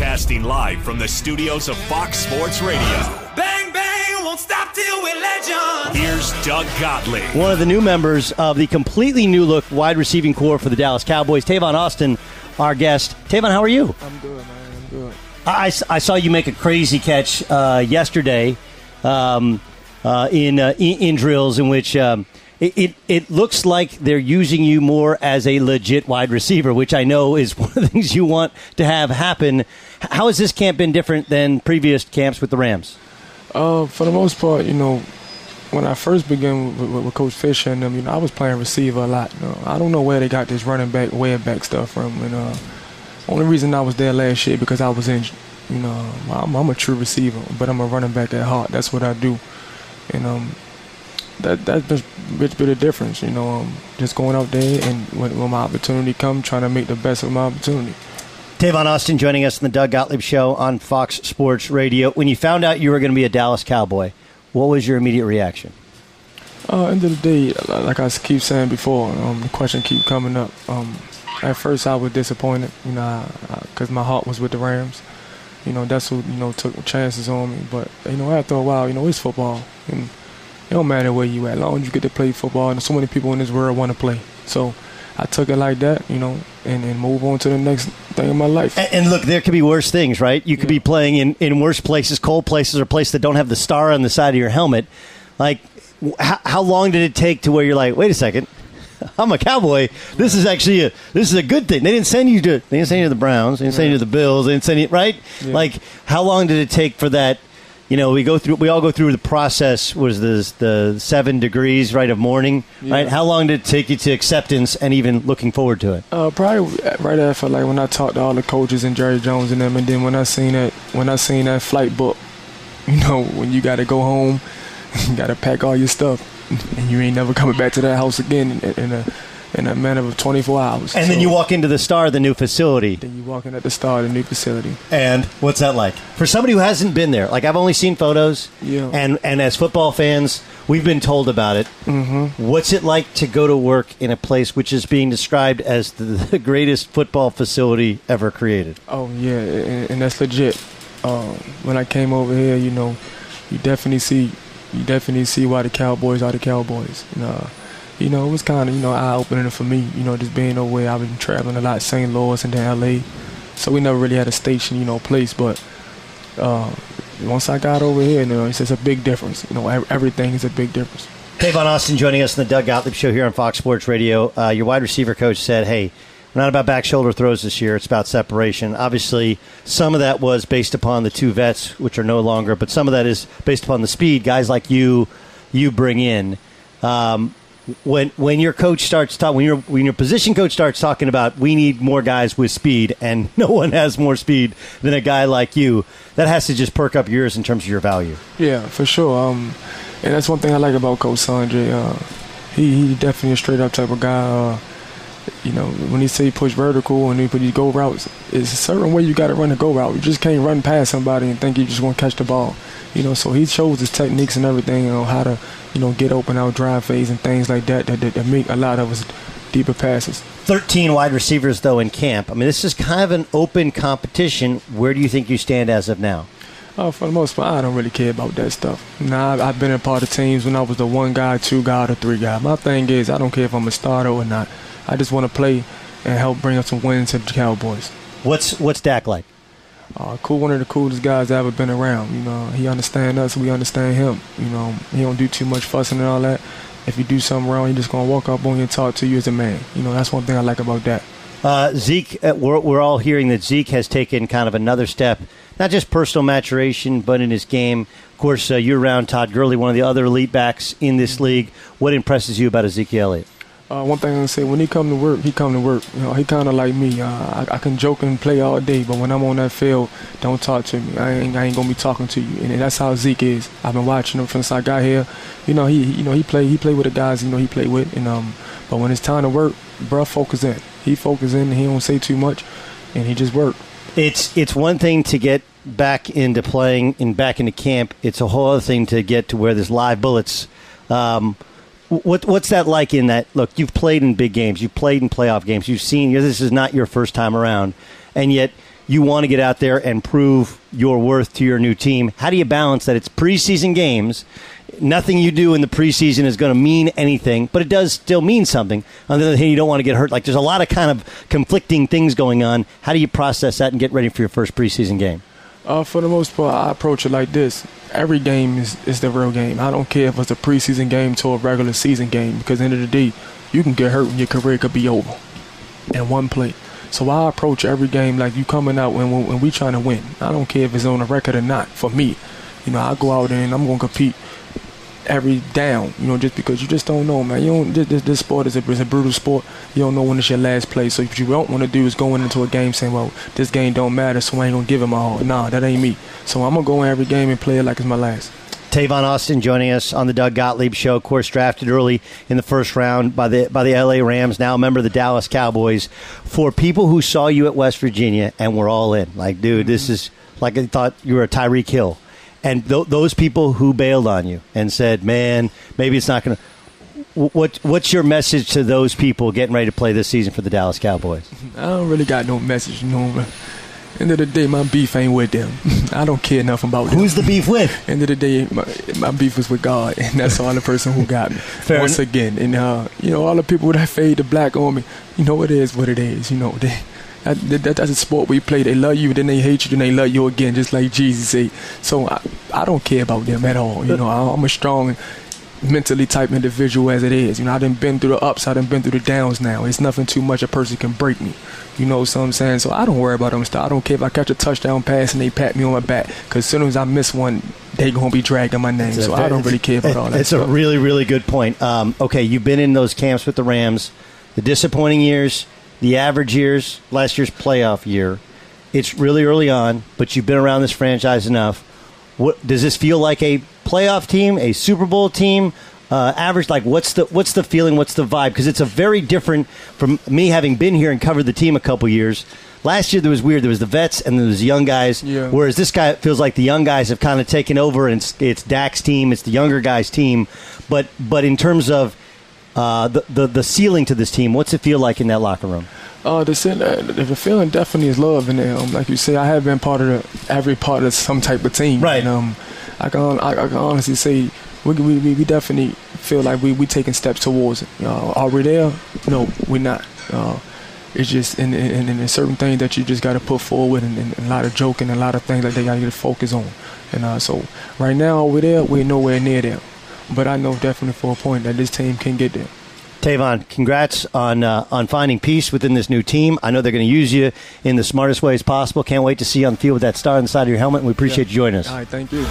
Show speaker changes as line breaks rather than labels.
Broadcasting live from the studios of Fox Sports Radio.
Bang, bang, won't stop till we're legends.
Here's Doug Gottlieb.
One of the new members of the completely new look wide receiving corps for the Dallas Cowboys, Tavon Austin, our guest. Tavon, how are you?
I'm good, man. I'm good.
I, I saw you make a crazy catch uh, yesterday um, uh, in, uh, in in drills in which um, it, it it looks like they're using you more as a legit wide receiver, which I know is one of the things you want to have happen. How has this camp been different than previous camps with the Rams?
Uh, for the most part, you know, when I first began with, with, with Coach Fisher and them, you know, I was playing receiver a lot. You know, I don't know where they got this running back, way back stuff from. And uh, only reason I was there last year because I was injured. You know, I'm, I'm a true receiver, but I'm a running back at heart. That's what I do. And um, that that's a bit, bit of difference. You know, um, just going out there and when, when my opportunity comes, trying to make the best of my opportunity.
Tavon Austin joining us in the Doug Gottlieb Show on Fox Sports Radio. When you found out you were going to be a Dallas Cowboy, what was your immediate reaction?
Uh, end of the day, like I keep saying before, um, the question keep coming up. Um, at first, I was disappointed, you know, because my heart was with the Rams. You know, that's who you know took chances on me. But you know, after a while, you know, it's football, and it don't matter where you at, as long as you get to play football. And so many people in this world want to play. So I took it like that, you know, and, and move on to the next thing in my life.
And, and look, there could be worse things, right? You could be playing in, in worse places, cold places, or places that don't have the star on the side of your helmet. Like, how, how long did it take to where you're like, wait a second, I'm a cowboy. This is actually a this is a good thing. They didn't send you to they didn't send you to the Browns. They didn't send you to the Bills. They didn't send you right.
Yeah.
Like, how long did it take for that? You know, we go through we all go through the process. Was the the seven degrees right of mourning? Right. How long did it take you to acceptance and even looking forward to it?
Uh, probably right after like when I talked to all the coaches and Jerry Jones and them, and then when I seen that when I seen that flight book, you know, when you got to go home, you got to pack all your stuff, and you ain't never coming back to that house again in, in a in a matter of 24 hours.
And then you walk into the star, the new facility.
Then you walking at the start of the new facility.
And what's that like for somebody who hasn't been there? Like I've only seen photos,
Yeah.
and and as football fans, we've been told about it. Mm-hmm. What's it like to go to work in a place which is being described as the, the greatest football facility ever created?
Oh yeah, and, and that's legit. Um, when I came over here, you know, you definitely see, you definitely see why the Cowboys are the Cowboys. You know, you know it was kind of you know eye opening for me. You know, just being away. I've been traveling a lot, St. Louis and then L.A. So we never really had a station, you know, place. But uh, once I got over here, you know, it's just a big difference. You know, everything is a big difference.
Tavon Austin joining us in the Doug Gottlieb Show here on Fox Sports Radio. Uh, your wide receiver coach said, "Hey, we're not about back shoulder throws this year. It's about separation." Obviously, some of that was based upon the two vets, which are no longer, but some of that is based upon the speed guys like you you bring in. Um, when when your coach starts talking, when your when your position coach starts talking about we need more guys with speed, and no one has more speed than a guy like you, that has to just perk up yours in terms of your value.
Yeah, for sure. Um, and that's one thing I like about Coach Sanjay. Uh, he he definitely a straight up type of guy. Uh, you know, when he say push vertical and he put these go routes, it's a certain way you got to run a go route. You just can't run past somebody and think you just want to catch the ball. You know, so he shows his techniques and everything. You know how to, you know, get open out drive phase and things like that that, that, that make a lot of us deeper passes.
13 wide receivers, though, in camp. I mean, this is kind of an open competition. Where do you think you stand as of now?
Uh, for the most part, I don't really care about that stuff. Nah, I've, I've been a part of teams when I was the one guy, two guy, or three guy. My thing is, I don't care if I'm a starter or not. I just want to play and help bring up some wins to the Cowboys.
What's what's Dak like?
Uh, cool, one of the coolest guys I ever been around. You know, he understand us, we understand him. You know, he don't do too much fussing and all that. If you do something wrong, he just gonna walk up on you and talk to you as a man. You know, that's one thing I like about that.
Uh, Zeke, uh, we're, we're all hearing that Zeke has taken kind of another step, not just personal maturation, but in his game. Of course, uh, you're around Todd Gurley, one of the other elite backs in this league. What impresses you about Ezekiel Elliott?
Uh, one thing I say, when he come to work, he come to work. You know, he kind of like me. Uh, I, I can joke and play all day, but when I'm on that field, don't talk to me. I ain't, I ain't gonna be talking to you. And that's how Zeke is. I've been watching him since I got here. You know, he, he- you know, he play, he play with the guys. You know, he play with. And um, but when it's time to work, bruh, focus in. He focus in. He don't say too much, and he just work.
It's it's one thing to get back into playing and back into camp. It's a whole other thing to get to where there's live bullets. Um, what what's that like in that? Look, you've played in big games, you've played in playoff games, you've seen. This is not your first time around, and yet you want to get out there and prove your worth to your new team. How do you balance that? It's preseason games. Nothing you do in the preseason is going to mean anything, but it does still mean something. On the other hand, you don't want to get hurt. Like there's a lot of kind of conflicting things going on. How do you process that and get ready for your first preseason game?
Uh, for the most part, I approach it like this. Every game is, is the real game. I don't care if it's a preseason game to a regular season game because end of the day, you can get hurt and your career could be over in one play. So I approach every game like you coming out when, when, when we trying to win. I don't care if it's on the record or not. For me, you know, I go out there and I'm gonna compete every down. You know, just because you just don't know, man. You don't. This, this sport is a, is a brutal sport. You don't know when it's your last play. So what you don't want to do is going into a game saying, "Well, this game don't matter, so I ain't gonna give it my all." Nah, that ain't me. So I'm gonna go in every game and play it like it's my last.
Tavon Austin joining us on the Doug Gottlieb Show. Of course, drafted early in the first round by the by the L.A. Rams. Now a member of the Dallas Cowboys. For people who saw you at West Virginia and were all in, like, dude, this is like I thought you were a Tyreek Hill, and th- those people who bailed on you and said, "Man, maybe it's not going to." What what's your message to those people getting ready to play this season for the Dallas Cowboys?
I don't really got no message, you know. End of the day, my beef ain't with them. I don't care enough about them.
Who's the beef with?
End of the day, my, my beef is with God, and that's all the person who got me.
Fair
Once
enough.
again, and uh, you know, all the people that fade the black on me, you know, it is what it is. You know, they, that, that, that's a sport we play. They love you, then they hate you, then they love you again, just like Jesus said. So I, I don't care about them at all. You know, I, I'm a strong, mentally type individual as it is. You know, I done been through the ups, I done been through the downs. Now it's nothing too much a person can break me. You know what I'm saying? So I don't worry about them stuff. I don't care if I catch a touchdown pass and they pat me on my back. Because as soon as I miss one, they gonna be dragging my name. So I don't really care about all that
It's a really, really good point. Um, okay, you've been in those camps with the Rams, the disappointing years, the average years, last year's playoff year. It's really early on, but you've been around this franchise enough. What does this feel like? A playoff team, a Super Bowl team, uh, average? Like, what's the what's the feeling? What's the vibe? Because it's a very different from me having been here and covered the team a couple years. Last year there was weird. There was the vets and there was the young guys.
Yeah.
Whereas this guy feels like the young guys have kind of taken over, and it's, it's Dak's team. It's the younger guys' team. But but in terms of uh, the, the the ceiling to this team, what's it feel like in that locker room?
Uh, the, uh, the feeling definitely is love, and um, like you say, I have been part of the, every part of some type of team.
Right.
And, um, I can I, I can honestly say we, we we definitely feel like we we taking steps towards it. Uh, are we there? No, we're not. Uh, it's just in in, in, in certain things that you just got to put forward, and, and a lot of joking, and a lot of things that they got to get focus on. And uh, so right now over there, we're nowhere near there. But I know definitely for a point that this team can get there.
Tavon, congrats on uh, on finding peace within this new team. I know they're going to use you in the smartest ways possible. Can't wait to see you on the field with that star on the side of your helmet. And we appreciate you joining us.
All right, thank you.